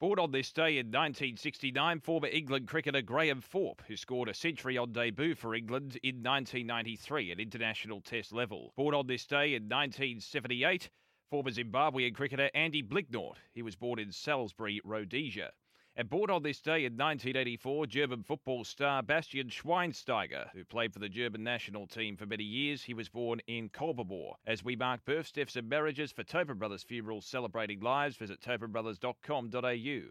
Born on this day in 1969, former England cricketer Graham Thorpe, who scored a century on debut for England in 1993 at international test level. Born on this day in 1978, former Zimbabwean cricketer Andy Blignaut. He was born in Salisbury, Rhodesia. And born on this day in 1984, German football star Bastian Schweinsteiger, who played for the German national team for many years. He was born in Kolbermoor. As we mark births, deaths, and marriages for Tobin Brothers Funerals celebrating lives, visit tobinbrothers.com.au.